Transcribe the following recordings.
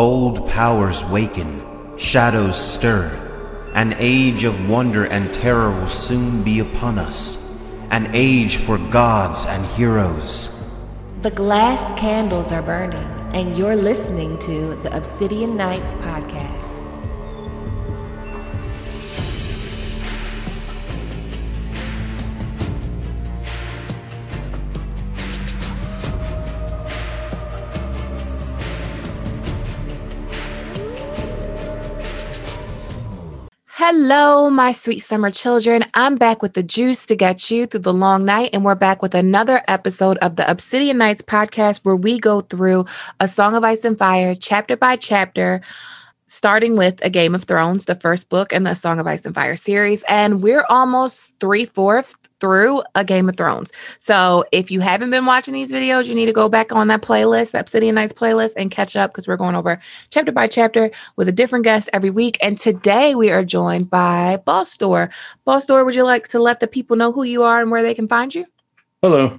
Old powers waken, shadows stir. An age of wonder and terror will soon be upon us. An age for gods and heroes. The glass candles are burning, and you're listening to the Obsidian Nights podcast. Hello, my sweet summer children. I'm back with the juice to get you through the long night, and we're back with another episode of the Obsidian Nights podcast where we go through A Song of Ice and Fire chapter by chapter starting with A Game of Thrones, the first book in the Song of Ice and Fire series. And we're almost three fourths through A Game of Thrones. So if you haven't been watching these videos, you need to go back on that playlist, that Obsidian Nights playlist, and catch up because we're going over chapter by chapter with a different guest every week. And today we are joined by Boss Store. Boss Store, would you like to let the people know who you are and where they can find you? Hello.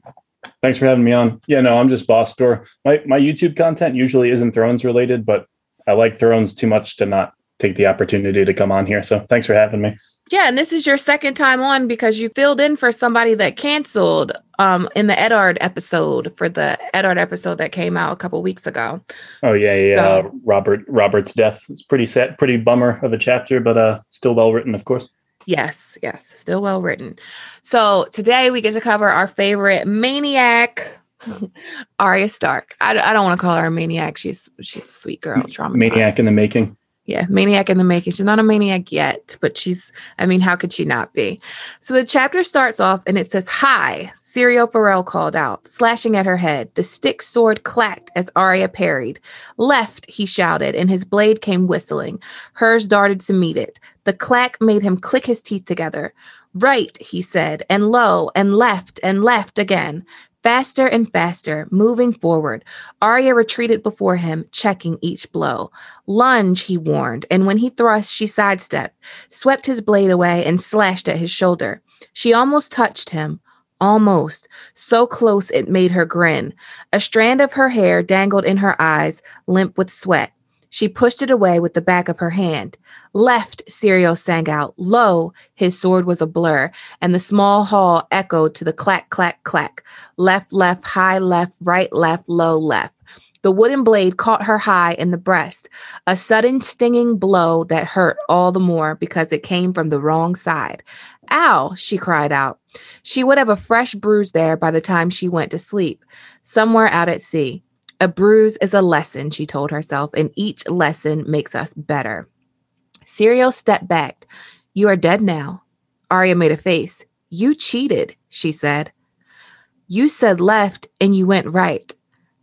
Thanks for having me on. Yeah, no, I'm just Boss Store. My my YouTube content usually isn't Thrones related, but I like Thrones too much to not take the opportunity to come on here. So thanks for having me. Yeah, and this is your second time on because you filled in for somebody that canceled um in the Eddard episode for the Eddard episode that came out a couple weeks ago. Oh yeah, yeah. So, uh, Robert Robert's death. It's pretty sad, pretty bummer of a chapter, but uh still well written, of course. Yes, yes, still well written. So today we get to cover our favorite maniac Arya Stark. I, I don't want to call her a maniac. She's she's a sweet girl. Traumatized. Maniac in the making. Yeah, maniac in the making. She's not a maniac yet, but she's. I mean, how could she not be? So the chapter starts off and it says, "High." Syrio Forel called out, slashing at her head. The stick sword clacked as Arya parried. Left, he shouted, and his blade came whistling. Hers darted to meet it. The clack made him click his teeth together. Right, he said, and low, and left, and left again. Faster and faster, moving forward, Arya retreated before him, checking each blow. Lunge, he warned, and when he thrust, she sidestepped, swept his blade away, and slashed at his shoulder. She almost touched him. Almost. So close it made her grin. A strand of her hair dangled in her eyes, limp with sweat. She pushed it away with the back of her hand. Left, Syrio sang out. Low, his sword was a blur, and the small hall echoed to the clack, clack, clack. Left, left, high left, right, left, low, left. The wooden blade caught her high in the breast, a sudden stinging blow that hurt all the more because it came from the wrong side. Ow, she cried out. She would have a fresh bruise there by the time she went to sleep, somewhere out at sea. A bruise is a lesson, she told herself, and each lesson makes us better. Syrio stepped back. You are dead now. Arya made a face. You cheated, she said. You said left and you went right.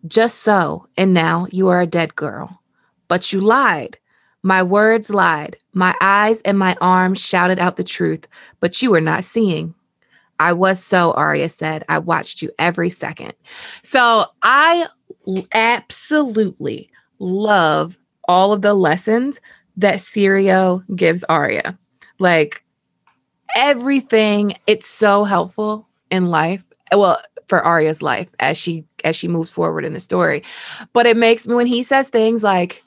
Just so, and now you are a dead girl. But you lied. My words lied. My eyes and my arms shouted out the truth, but you were not seeing. I was so, Arya said. I watched you every second. So I absolutely love all of the lessons that Syrio gives Arya. Like everything, it's so helpful in life. Well, for Arya's life as she as she moves forward in the story. But it makes me when he says things like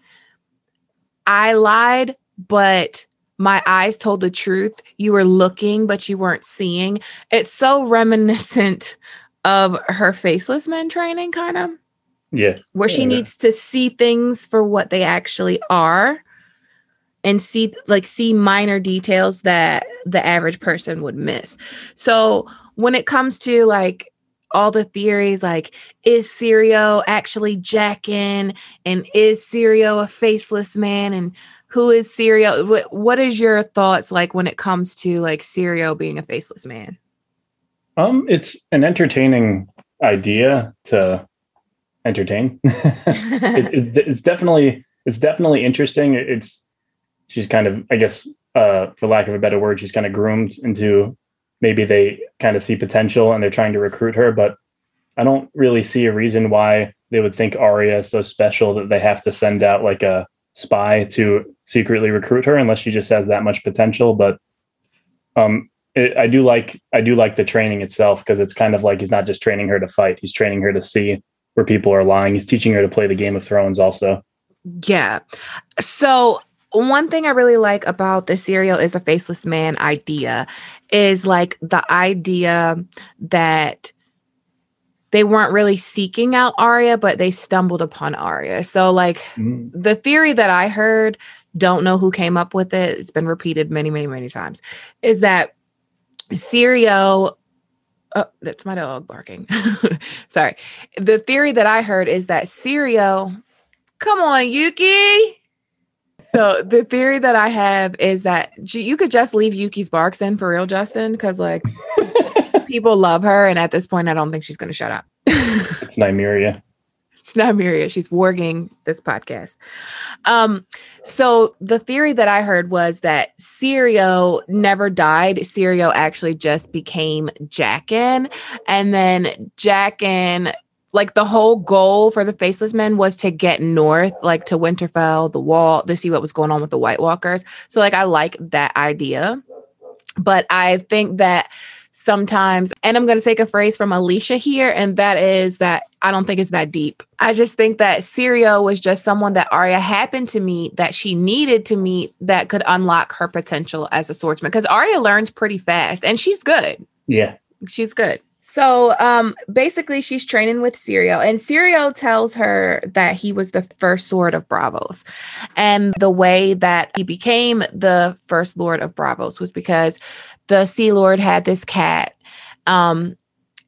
I lied, but my eyes told the truth. You were looking, but you weren't seeing. It's so reminiscent of her faceless men training, kind of. Yeah. Where she yeah. needs to see things for what they actually are and see like see minor details that the average person would miss. So when it comes to like all the theories like is Syrio actually Jaqen and is Syrio a faceless man and who is Syrio what, what is your thoughts like when it comes to like Syrio being a faceless man? Um it's an entertaining idea to entertain. it's, it's, it's, definitely it's definitely interesting. It's she's kind of I guess uh, for lack of a better word, she's kind of groomed into maybe they kind of see potential and they're trying to recruit her, but I don't really see a reason why they would think Arya is so special that they have to send out like a spy to secretly recruit her unless she just has that much potential. But um, it, I do like I do like the training itself because it's kind of like he's not just training her to fight; he's training her to see where people are lying. He's teaching her to play the Game of Thrones also. Yeah. So one thing I really like about the Syrio is a faceless man idea is like the idea that they weren't really seeking out Arya, but they stumbled upon Arya. So like mm. the theory that I heard, don't know who came up with it, it's been repeated many, many, many times, is that Syrio Oh, that's my dog barking. Sorry. The theory that I heard is that Syrio, come on, Yuki. So the theory that I have is that you could just leave Yuki's barks in for real, Justin, because like people love her, and at this point, I don't think she's going to shut up. it's Nymeria. It's not Miria. She's warging this podcast. Um, so the theory that I heard was that Syrio never died. Syrio actually just became Jaqen, and then Jaqen like the whole goal for the faceless men was to get north like to winterfell the wall to see what was going on with the white walkers so like i like that idea but i think that sometimes. And i'm going to take a phrase from alicia here and that is that i don't think it's that deep. I just think that Syrio was just someone that Arya happened to meet that she needed to meet that could unlock her potential as a swordsman. Because Arya learns pretty fast and she's good. Yeah. She's good. So um, basically, she's training with Syrio, and Syrio tells her that he was the first Lord of Braavos. And the way that he became the first Lord of Braavos was because the Sea Lord had this cat. Um,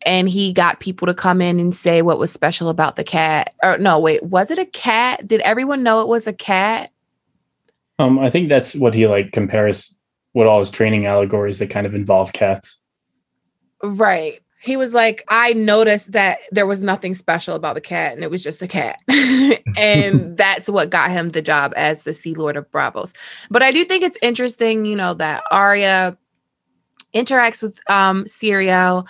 and he got people to come in and say what was special about the cat. Or no, wait, was it a cat? Did everyone know it was a cat? Um, I think that's what he like compares with all his training allegories that kind of involve cats. Right he was like, I noticed that there was nothing special about the cat and it was just a cat. and that's what got him the job as the Sea Lord of Braavos. But I do think it's interesting, you know, that Arya interacts with um Syrio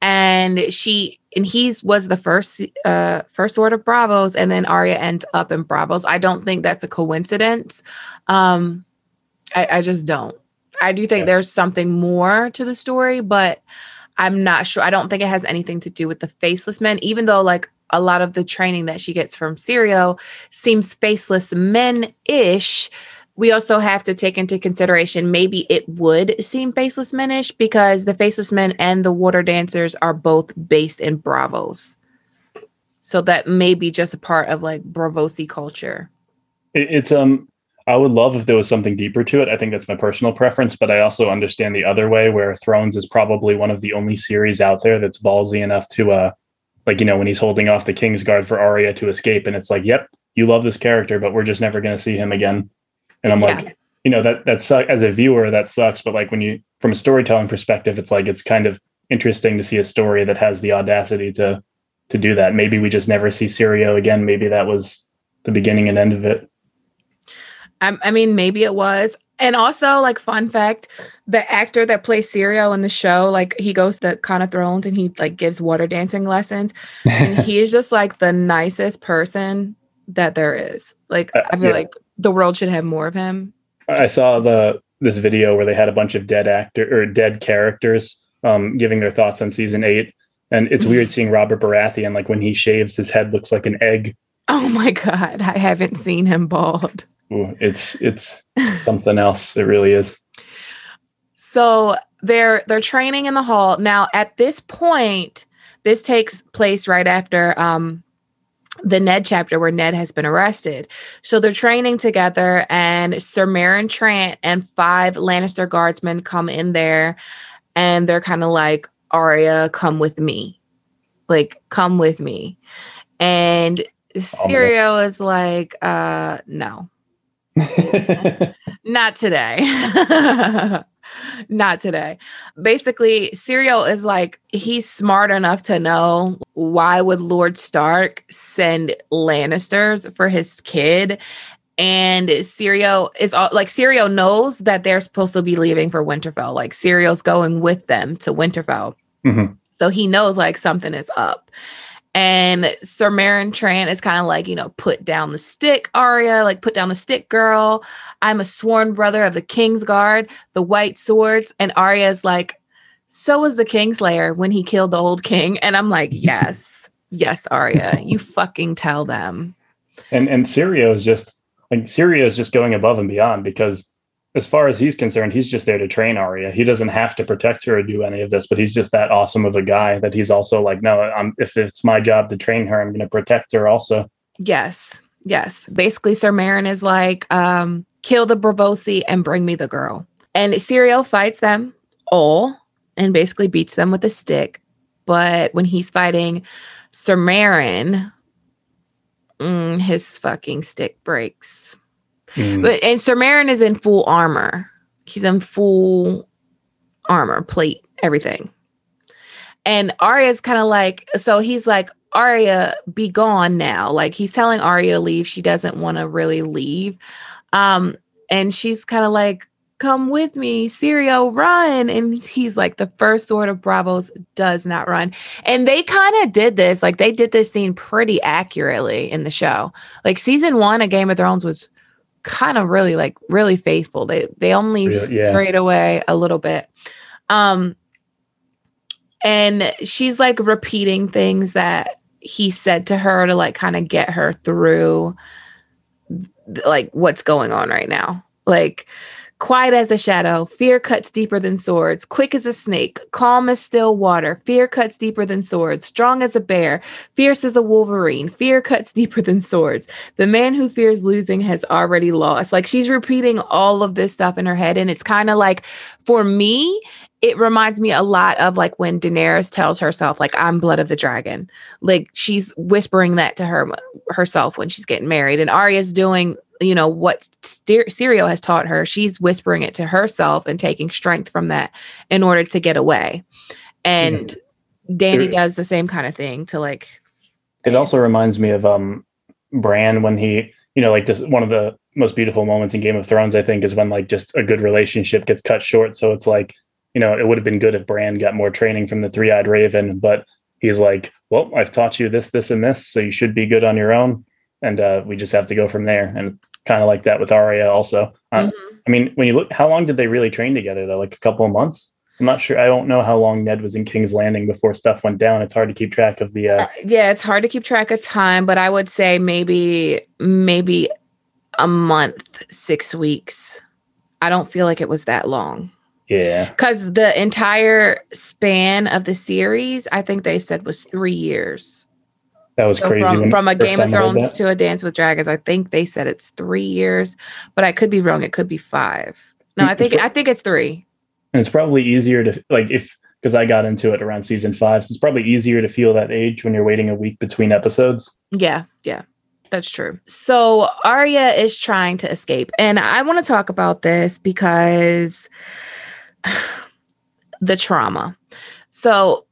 and she and he's was the first uh first Lord of Braavos and then Arya ends up in Braavos. I don't think that's a coincidence. Um I, I just don't. I do think yeah. there's something more to the story, but I'm not sure. I don't think it has anything to do with the faceless men, even though like a lot of the training that she gets from Syrio seems faceless men ish. We also have to take into consideration maybe it would seem faceless menish because the faceless men and the water dancers are both based in Braavos So that may be just a part of like Braavosi culture. It's um I would love if there was something deeper to it. I think that's my personal preference, but I also understand the other way where Thrones is probably one of the only series out there that's ballsy enough to uh like you know when he's holding off the King's Guard for Arya to escape and it's like, "Yep, you love this character, but we're just never going to see him again." And I'm yeah. like, you know, that that's as a viewer that sucks, but like when you from a storytelling perspective, it's like it's kind of interesting to see a story that has the audacity to to do that. Maybe we just never see Syrio again. Maybe that was the beginning and end of it. I, I mean, maybe it was. And also, like, fun fact, the actor that plays Syrio in the show, like, he goes to Con of Thrones and he like gives water dancing lessons. And he's just like the nicest person that there is. Like, uh, I feel yeah. like the world should have more of him. I saw the this video where they had a bunch of dead actor or dead characters um, giving their thoughts on season eight, and it's weird seeing Robert Baratheon like when he shaves, his head looks like an egg. Oh my god, I haven't seen him bald. Ooh, it's it's something else. It really is. So they're they're training in the hall now. At this point, this takes place right after um, the Ned chapter where Ned has been arrested. So they're training together, and Sir Meryn Trant and five Lannister guardsmen come in there, and they're kind of like, "Arya, come with me, like come with me," and Syrio is like, uh, no. Not today. Not today. Basically, Syrio is like he's smart enough to know why would Lord Stark send Lannisters for his kid and Syrio is all like Syrio knows that they're supposed to be leaving for Winterfell. Like Syrio's going with them to Winterfell. Mm-hmm. So he knows like something is up. And Sir Meryn Trant is kind of like, you know, put down the stick, Arya, like put down the stick, girl. I'm a sworn brother of the King's Guard, the White Swords. And Arya is like, so was the Kingslayer when he killed the old king. And I'm like, yes, yes, Arya, you fucking tell them. And and Syrio is just like Syrio is just going above and beyond because as far as he's concerned, he's just there to train Arya. He doesn't have to protect her or do any of this, but he's just that awesome of a guy that he's also like, no, I'm if it's my job to train her, I'm going to protect her also. Yes. Yes. Basically, Sir Meryn is like, um, kill the Braavosi and bring me the girl. And Syrio fights them all and basically beats them with a stick. But when he's fighting Sir Meryn, mm, his fucking stick breaks. Mm. But and Sir Meryn is in full armor. He's in full armor, plate, everything. And Arya's kind of like, so he's like, Arya, be gone now. Like he's telling Arya to leave. She doesn't want to really leave. Um, and she's kind of like, come with me, Syrio, run. And he's like, the first sword of Braavos does not run. And they kind of did this, like they did this scene pretty accurately in the show. Like season one of Game of Thrones was kind of really like really faithful. They they only really, yeah. strayed away a little bit. Um and she's like repeating things that he said to her to like kind of get her through like what's going on right now. Like Quiet as a shadow, fear cuts deeper than swords. Quick as a snake, calm as still water. Fear cuts deeper than swords. Strong as a bear, fierce as a wolverine. Fear cuts deeper than swords. The man who fears losing has already lost. Like she's repeating all of this stuff in her head. And it's kind of like, for me, it reminds me a lot of like when Daenerys tells herself, like, I'm blood of the dragon. Like she's whispering that to her herself when she's getting married. And Arya's doing you know what Syrio has taught her she's whispering it to herself and taking strength from that in order to get away. And mm-hmm. Dany does the same kind of thing to like it also reminds me of um Bran when he you know like just one of the most beautiful moments in Game of Thrones I think is when like just a good relationship gets cut short. So it's like you know it would have been good if Bran got more training from the three-eyed raven but he's like well I've taught you this this and this so you should be good on your own and uh, we just have to go from there. And kind of like that with Arya also. Uh, mm-hmm. I mean, when you look, how long did they really train together though? Like a couple of months? I'm not sure. I don't know how long Ned was in King's Landing before stuff went down. It's hard to keep track of the. Uh... Uh, yeah, it's hard to keep track of time, but I would say maybe maybe a month, six weeks. I don't feel like it was that long. Yeah. Because the entire span of the series, I think they said was three years. That was so crazy. From, from a Game of Thrones to a Dance with Dragons, I think they said it's three years, but I could be wrong. It could be five. No, I think I think it's three. And it's probably easier to like if because I got into it around season five, so it's probably easier to feel that age when you're waiting a week between episodes. Yeah, yeah, that's true. So Arya is trying to escape, and I want to talk about this because the trauma. So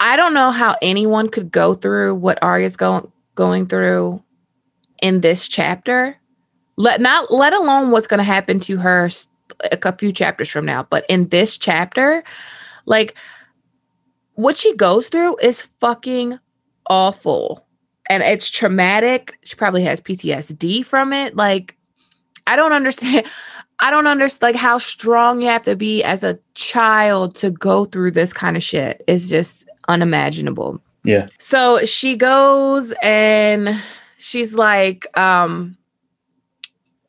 I don't know how anyone could go through what Arya's going going through in this chapter. Let not let alone what's going to happen to her a few chapters from now, but in this chapter, like what she goes through is fucking awful. And it's traumatic. She probably has PTSD from it. Like I don't understand I don't understand like how strong you have to be as a child to go through this kind of shit. It's just unimaginable. Yeah. So she goes and she's like um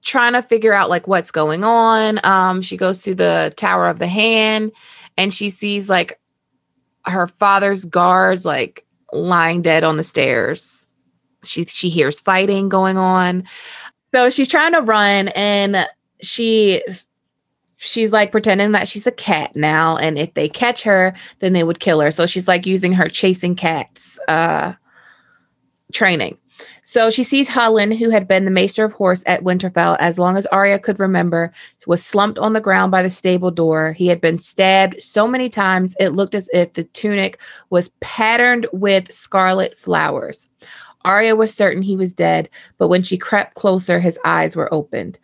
trying to figure out like what's going on. Um she goes to the Tower of the Hand and she sees like her father's guards like lying dead on the stairs. She she hears fighting going on. So she's trying to run and she she's like pretending that she's a cat now and if they catch her then they would kill her so she's like using her chasing cats uh training so she sees Hullen, who had been the maester of horse at Winterfell as long as Arya could remember, was slumped on the ground by the stable door. He had been stabbed so many times it looked as if the tunic was patterned with scarlet flowers. Arya was certain he was dead, but when she crept closer, his eyes were opened.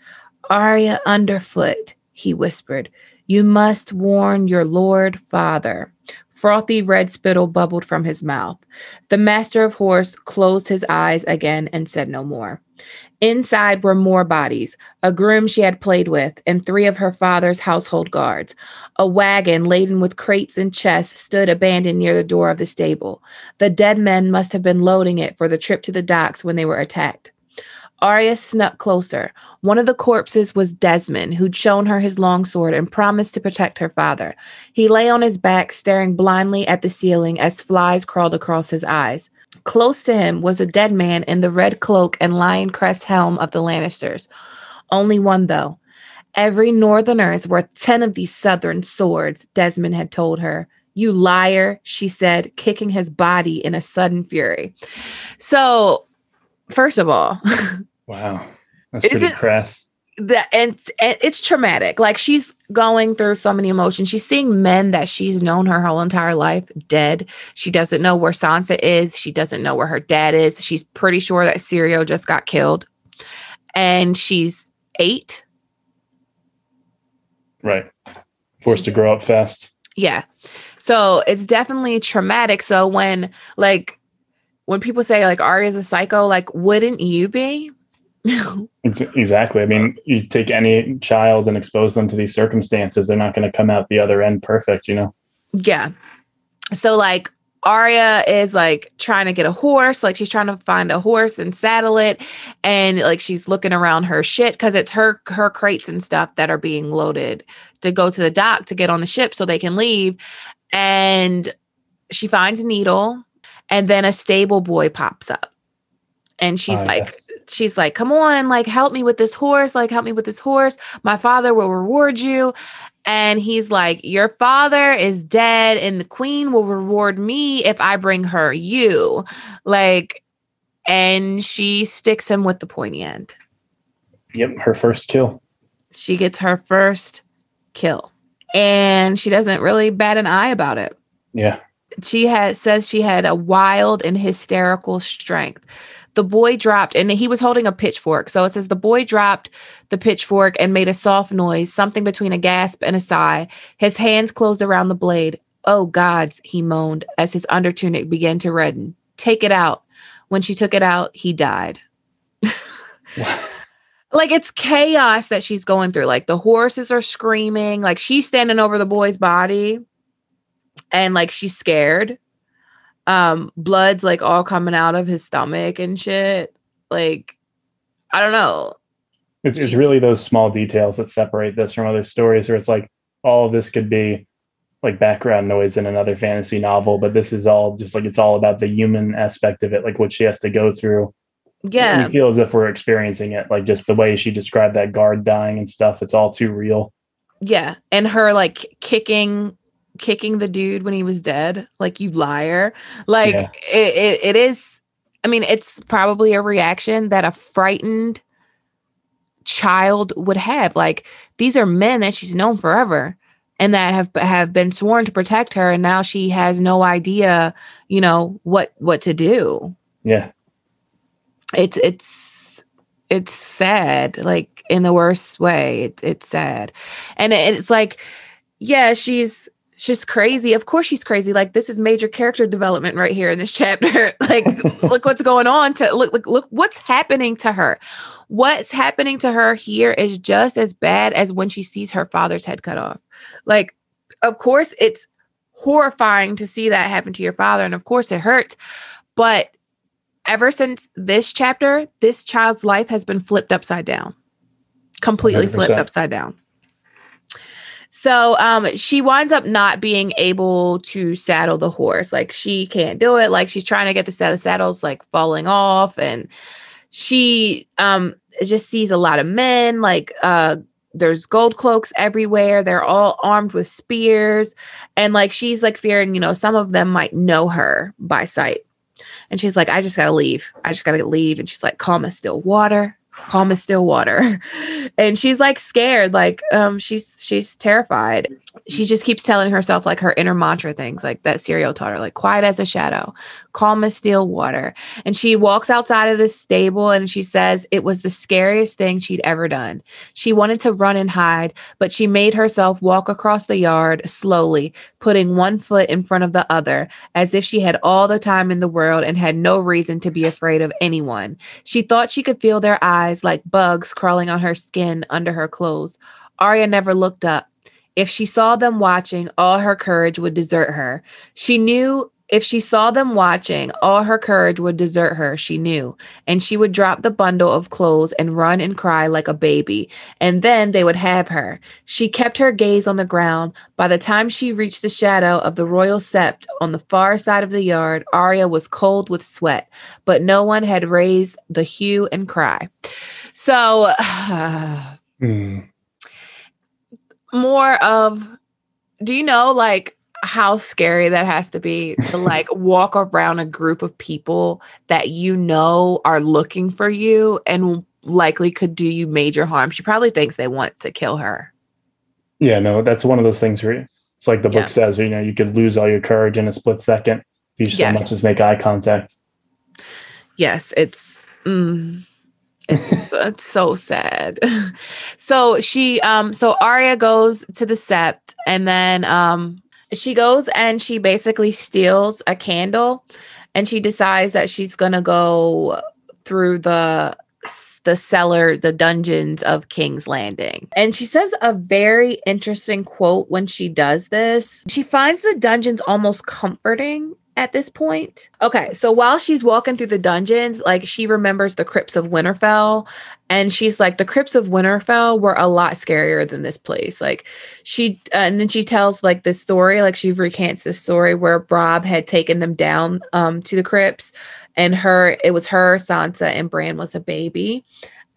Arya Underfoot, he whispered. You must warn your lord father. Frothy red spittle bubbled from his mouth. The master of horse closed his eyes again and said no more. Inside were more bodies, a groom she had played with, and three of her father's household guards. A wagon laden with crates and chests stood abandoned near the door of the stable. The dead men must have been loading it for the trip to the docks when they were attacked. Arya snuck closer. One of the corpses was Desmond, who'd shown her his longsword and promised to protect her father. He lay on his back, staring blindly at the ceiling as flies crawled across his eyes. Close to him was a dead man in the red cloak and lion crest helm of the Lannisters. Only one, though. Every northerner is worth 10 of these southern swords, Desmond had told her. You liar, she said, kicking his body in a sudden fury. So, first of all, wow, that's pretty crass. That and, and it's traumatic. Like she's going through so many emotions. She's seeing men that she's known her whole entire life dead. She doesn't know where Sansa is. She doesn't know where her dad is. She's pretty sure that Syrio just got killed, and she's eight. Right, forced to grow up fast. Yeah, so it's definitely traumatic. So when like when people say like Arya's a psycho, like wouldn't you be? exactly. I mean, you take any child and expose them to these circumstances, they're not going to come out the other end perfect, you know? Yeah. So like Arya is like trying to get a horse, like she's trying to find a horse and saddle it, and like she's looking around her shit because it's her her crates and stuff that are being loaded to go to the dock to get on the ship so they can leave. And she finds a Needle and then a stable boy pops up. And she's uh, like, yes. she's like, come on, like, help me with this horse. Like, help me with this horse. My father will reward you. And he's like, Your father is dead, and the queen will reward me if I bring her you. Like, and she sticks him with the pointy end. Yep, her first kill. She gets her first kill. And she doesn't really bat an eye about it. Yeah she had says she had a wild and hysterical strength. The boy dropped, and he was holding a pitchfork. So it says the boy dropped the pitchfork and made a soft noise, something between a gasp and a sigh. His hands closed around the blade. Oh, gods, he moaned as his undertunic began to redden. Take it out. When she took it out, he died. like it's chaos that she's going through. Like the horses are screaming, like she's standing over the boy's body and like she's scared. Um, blood's like all coming out of his stomach and shit. Like, I don't know. It's, it's really those small details that separate this from other stories where it's like all of this could be like background noise in another fantasy novel, but this is all just like it's all about the human aspect of it, like what she has to go through. Yeah. And you feel as if we're experiencing it, like just the way she described that guard dying and stuff. It's all too real. Yeah. And her like kicking kicking the dude when he was dead like you liar. Like yeah. it, it, it is i mean it's probably a reaction that a frightened child would have. Like these are men that she's known forever and that have have been sworn to protect her and now she has no idea you know what what to do. Yeah. It's it's it's sad like in the worst way. It, it's sad. And it, it's like yeah she's she's crazy. Of course she's crazy. Like this is major character development right here in this chapter. like look what's going on to look look look what's happening to her. What's happening to her here is just as bad as when she sees her father's head cut off. Like of course it's horrifying to see that happen to your father and of course it hurts. But ever since this chapter, this child's life has been flipped upside down. Completely 100%. flipped upside down. So um, she winds up not being able to saddle the horse. Like she can't do it. Like she's trying to get the of saddles like falling off, and she um just sees a lot of men. Like uh, there's gold cloaks everywhere. They're all armed with spears, and like she's like fearing, you know, some of them might know her by sight. And she's like, I just gotta leave. I just gotta leave. And she's like, calm as still water calm as still water. And she's like scared like um she's she's terrified. She just keeps telling herself like her inner mantra things like that Syrio taught her like quiet as a shadow calm as still water. And she walks outside of the stable and she says it was the scariest thing she'd ever done. She wanted to run and hide but she made herself walk across the yard slowly putting one foot in front of the other as if she had all the time in the world and had no reason to be afraid of anyone. She thought she could feel their eyes like bugs crawling on her skin under her clothes. Arya never looked up. If she saw them watching, all her courage would desert her. She knew if she saw them watching, all her courage would desert her, she knew, and she would drop the bundle of clothes and run and cry like a baby, and then they would have her. She kept her gaze on the ground. By the time she reached the shadow of the royal sept on the far side of the yard, Arya was cold with sweat, but no one had raised the hue and cry. So, Mm. more of do you know like how scary that has to be to like walk around a group of people that you know are looking for you and likely could do you major harm. She probably thinks they want to kill her. Yeah, no, that's one of those things where it's like the Yeah. book says, you know, you could lose all your courage in a split second if you so Yes. much as make eye contact. Yes, it's mm, it's, it's so sad. so she um so Arya goes to the sept and then um she goes and she basically steals a candle and she decides that she's going to go through the the cellar, the dungeons of King's Landing. And she says a very interesting quote when she does this. She finds the dungeons almost comforting at this point. Okay, so while she's walking through the dungeons, like she remembers the crypts of Winterfell and she's like the crypts of Winterfell were a lot scarier than this place. Like she uh, and then she tells like this story, like she recants this story where Robb had taken them down um to the crypts and her it was her Sansa and Bran was a baby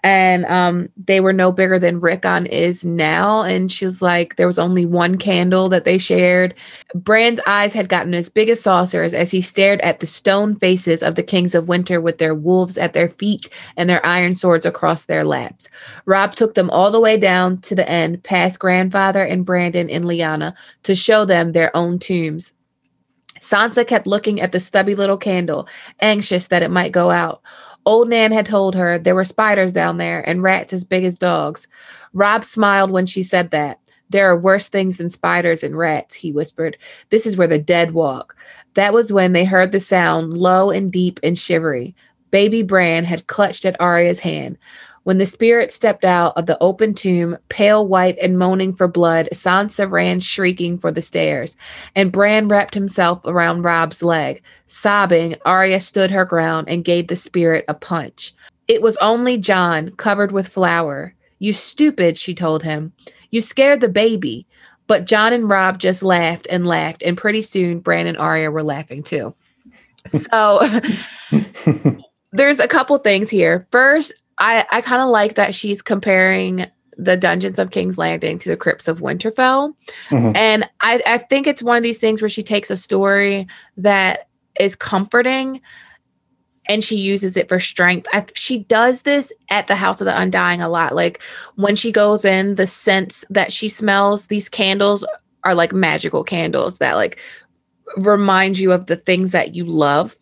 and um they were no bigger than Rickon is now. And she was like there was only one candle that they shared. Bran's eyes had gotten as big as saucers as he stared at the stone faces of the kings of winter with their wolves at their feet and their iron swords across their laps. Robb took them all the way down to the end past grandfather and Brandon and Lyanna to show them their own tombs. Sansa kept looking at the stubby little candle, anxious that it might go out. Old Nan had told her there were spiders down there and rats as big as dogs. Robb smiled when she said that. There are worse things than spiders and rats, he whispered. This is where the dead walk. That was when they heard the sound, low and deep and shivery. Baby Bran had clutched at Arya's hand. When the spirit stepped out of the open tomb, pale white and moaning for blood, Sansa ran shrieking for the stairs, and Bran wrapped himself around Robb's leg. Sobbing, Arya stood her ground and gave the spirit a punch. It was only Jon, covered with flour. You stupid, she told him. You scared the baby. But Jon and Robb just laughed and laughed, and pretty soon Bran and Arya were laughing too. So there's a couple things here. First, I, I kind of like that she's comparing the dungeons of King's Landing to the crypts of Winterfell. Mhm. And I, I think it's one of these things where she takes a story that is comforting and she uses it for strength. I, she does this at the House of the Undying a lot. Like when she goes in, the scents that she smells, these candles are like magical candles that like remind you of the things that you love.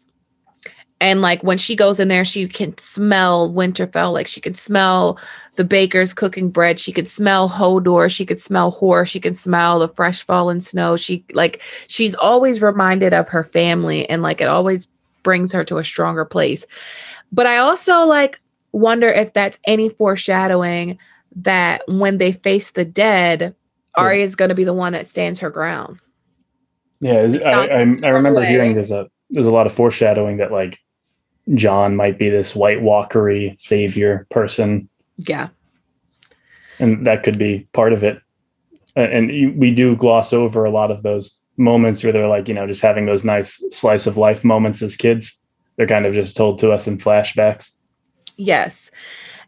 And like when she goes in there, she can smell Winterfell. Like she can smell the bakers cooking bread. She could smell Hodor. She could smell Hor. She can smell the fresh fallen snow. She like she's always reminded of her family, and like it always brings her to a stronger place. But I also like wonder if that's any foreshadowing that when they face the dead, Arya is going to be the one that stands her ground. Yeah, I, I, I remember hearing there's a there's a lot of foreshadowing that like Jon might be this White Walkery savior person, Yeah. and that could be part of it. And we do gloss over a lot of those moments where they're like, you know, just having those nice slice of life moments as kids. They're kind of just told to us in flashbacks. Yes.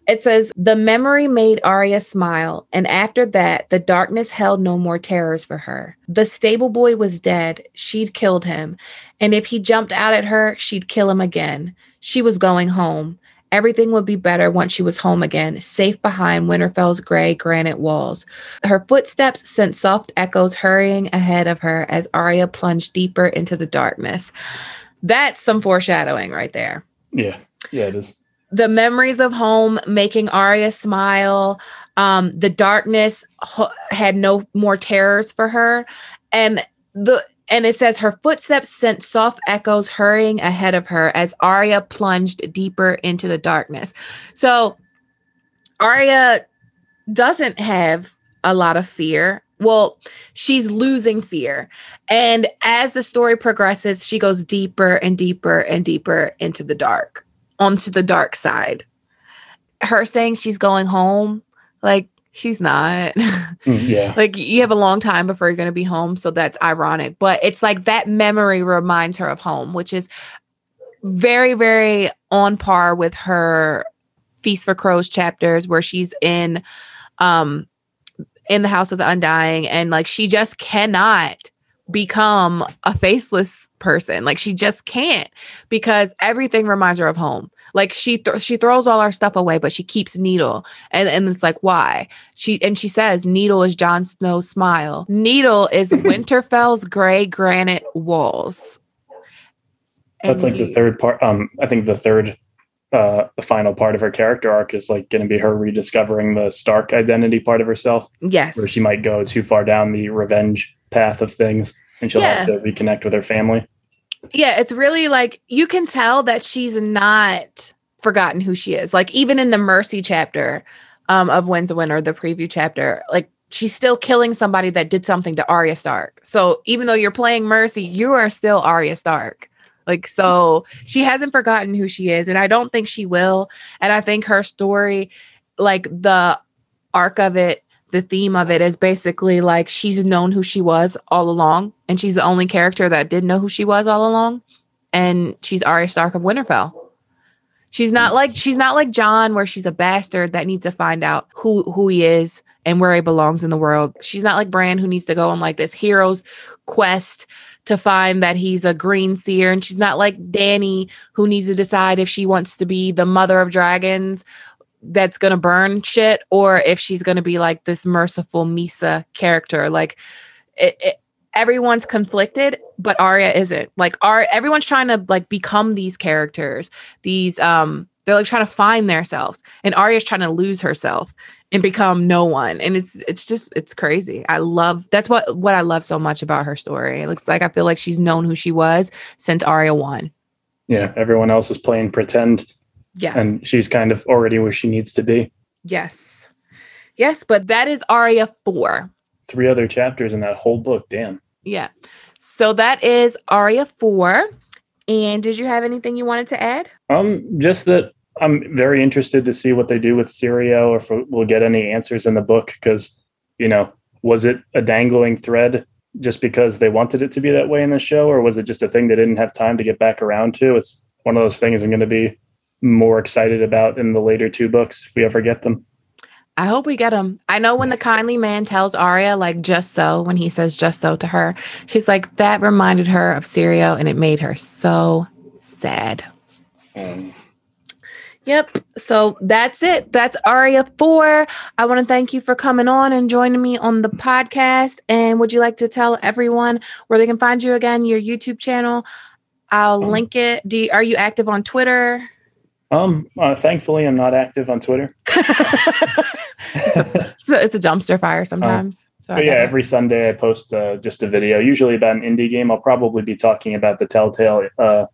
It says, The memory made Arya smile, and after that, the darkness held no more terrors for her. The stable boy was dead. She'd killed him. And if he jumped out at her, she'd kill him again. She was going home. Everything would be better once she was home again, safe behind Winterfell's gray granite walls. Her footsteps sent soft echoes hurrying ahead of her as Arya plunged deeper into the darkness. That's some foreshadowing right there. Yeah. Yeah, it is. The memories of home making Arya smile. Um, the darkness ho- had no more terrors for her. And the and it says her footsteps sent soft echoes hurrying ahead of her as Arya plunged deeper into the darkness. So Arya doesn't have a lot of fear. Well, she's losing fear. And as the story progresses, she goes deeper and deeper and deeper into the dark, onto the dark side. Her saying she's going home, like she's not. Mm, yeah. like you have a long time before you're going to be home so that's ironic but it's like that memory reminds her of home which is very very on par with her feast for crows chapters where she's in um in the house of the undying and like she just cannot become a faceless person like she just can't because everything reminds her of home like she th- she throws all our stuff away, but she keeps Needle, and and it's like why she and she says Needle is Jon Snow's smile. Needle is Winterfell's gray granite walls. That's like the third part. Um, I think the third, uh, the final part of her character arc is like going to be her rediscovering the Stark identity part of herself, Yes, where she might go too far down the revenge path of things, and she'll have to reconnect with her family. Yeah, it's really like you can tell that she's not forgotten who she is. Like even in the Mercy chapter um, of Winds of Winter, the preview chapter, like she's still killing somebody that did something to Arya Stark. So even though you're playing Mercy, you are still Arya Stark. Like so, she hasn't forgotten who she is, and I don't think she will. And I think her story, like the arc of it, the theme of it is basically like she's known who she was all along, and she's the only character that did know who she was all along. And she's Arya Stark of Winterfell. She's not like she's not like Jon, where she's a bastard that needs to find out who who he is and where he belongs in the world. She's not like Bran, who needs to go on like this hero's quest to find that he's a green seer, and she's not like Dany, who needs to decide if she wants to be the mother of dragons that's gonna burn shit, or if she's gonna be like this merciful Mhysa character. Like it, it everyone's conflicted, but Arya isn't. Like Ar everyone's trying to like become these characters. These um they're like trying to find themselves. And Arya's trying to lose herself and become no one. And it's it's just it's crazy. I love that's what what I love so much about her story. It looks like I feel like she's known who she was since Arya one. Yeah, everyone else is playing pretend, Yeah. and she's kind of already where she needs to be. yes. Yes, but that is Arya 4. Three other chapters in that whole book. Damn. Yeah. So that is Arya 4. And did you have anything you wanted to add? Um, just that I'm very interested to see what they do with Syrio, or if we'll get any answers in the book. Because you know, was it a dangling thread just because they wanted it to be that way in the show, or was it just a thing they didn't have time to get back around to? It's one of those things I'm going to be more excited about in the later two books if we ever get them. I hope we get them. I know when the kindly man tells Arya, like, just so, when he says just so to her, she's like, that reminded her of Syrio and it made her so sad. Um, Yep. So that's it. That's Arya 4. I want to thank you for coming on and joining me on the podcast. And would you like to tell everyone where they can find you again, your YouTube channel? I'll Um, link it. Do you, are you active on Twitter? Um uh, thankfully, I'm not active on Twitter. so it's a dumpster fire sometimes. so But yeah, every Sunday I post uh, just a video, usually about an indie game. I'll probably be talking about the Telltale uh,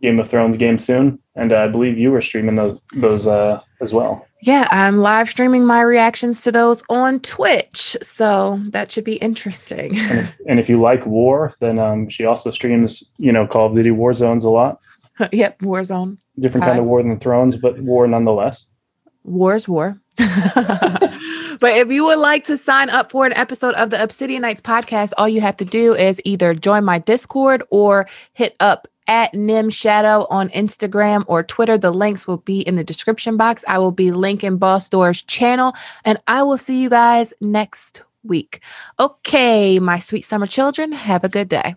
Game of Thrones game soon, and uh, I believe you were streaming those those uh, as well. Yeah, I'm live streaming my reactions to those on Twitch. So that should be interesting. And if, and if you like war, then um, she also streams, you know, Call of Duty War Zones a lot. yep, Warzone. Different kind Hi. of war than Thrones, but war nonetheless. War is war. but if you would like to sign up for an episode of the Obsidian Nights podcast, all you have to do is either join my Discord or hit up at Nim Shadow on Instagram or Twitter. The links will be in the description box. I will be linking Boss Door's channel, and I will see you guys next week. Okay, my sweet summer children, have a good day.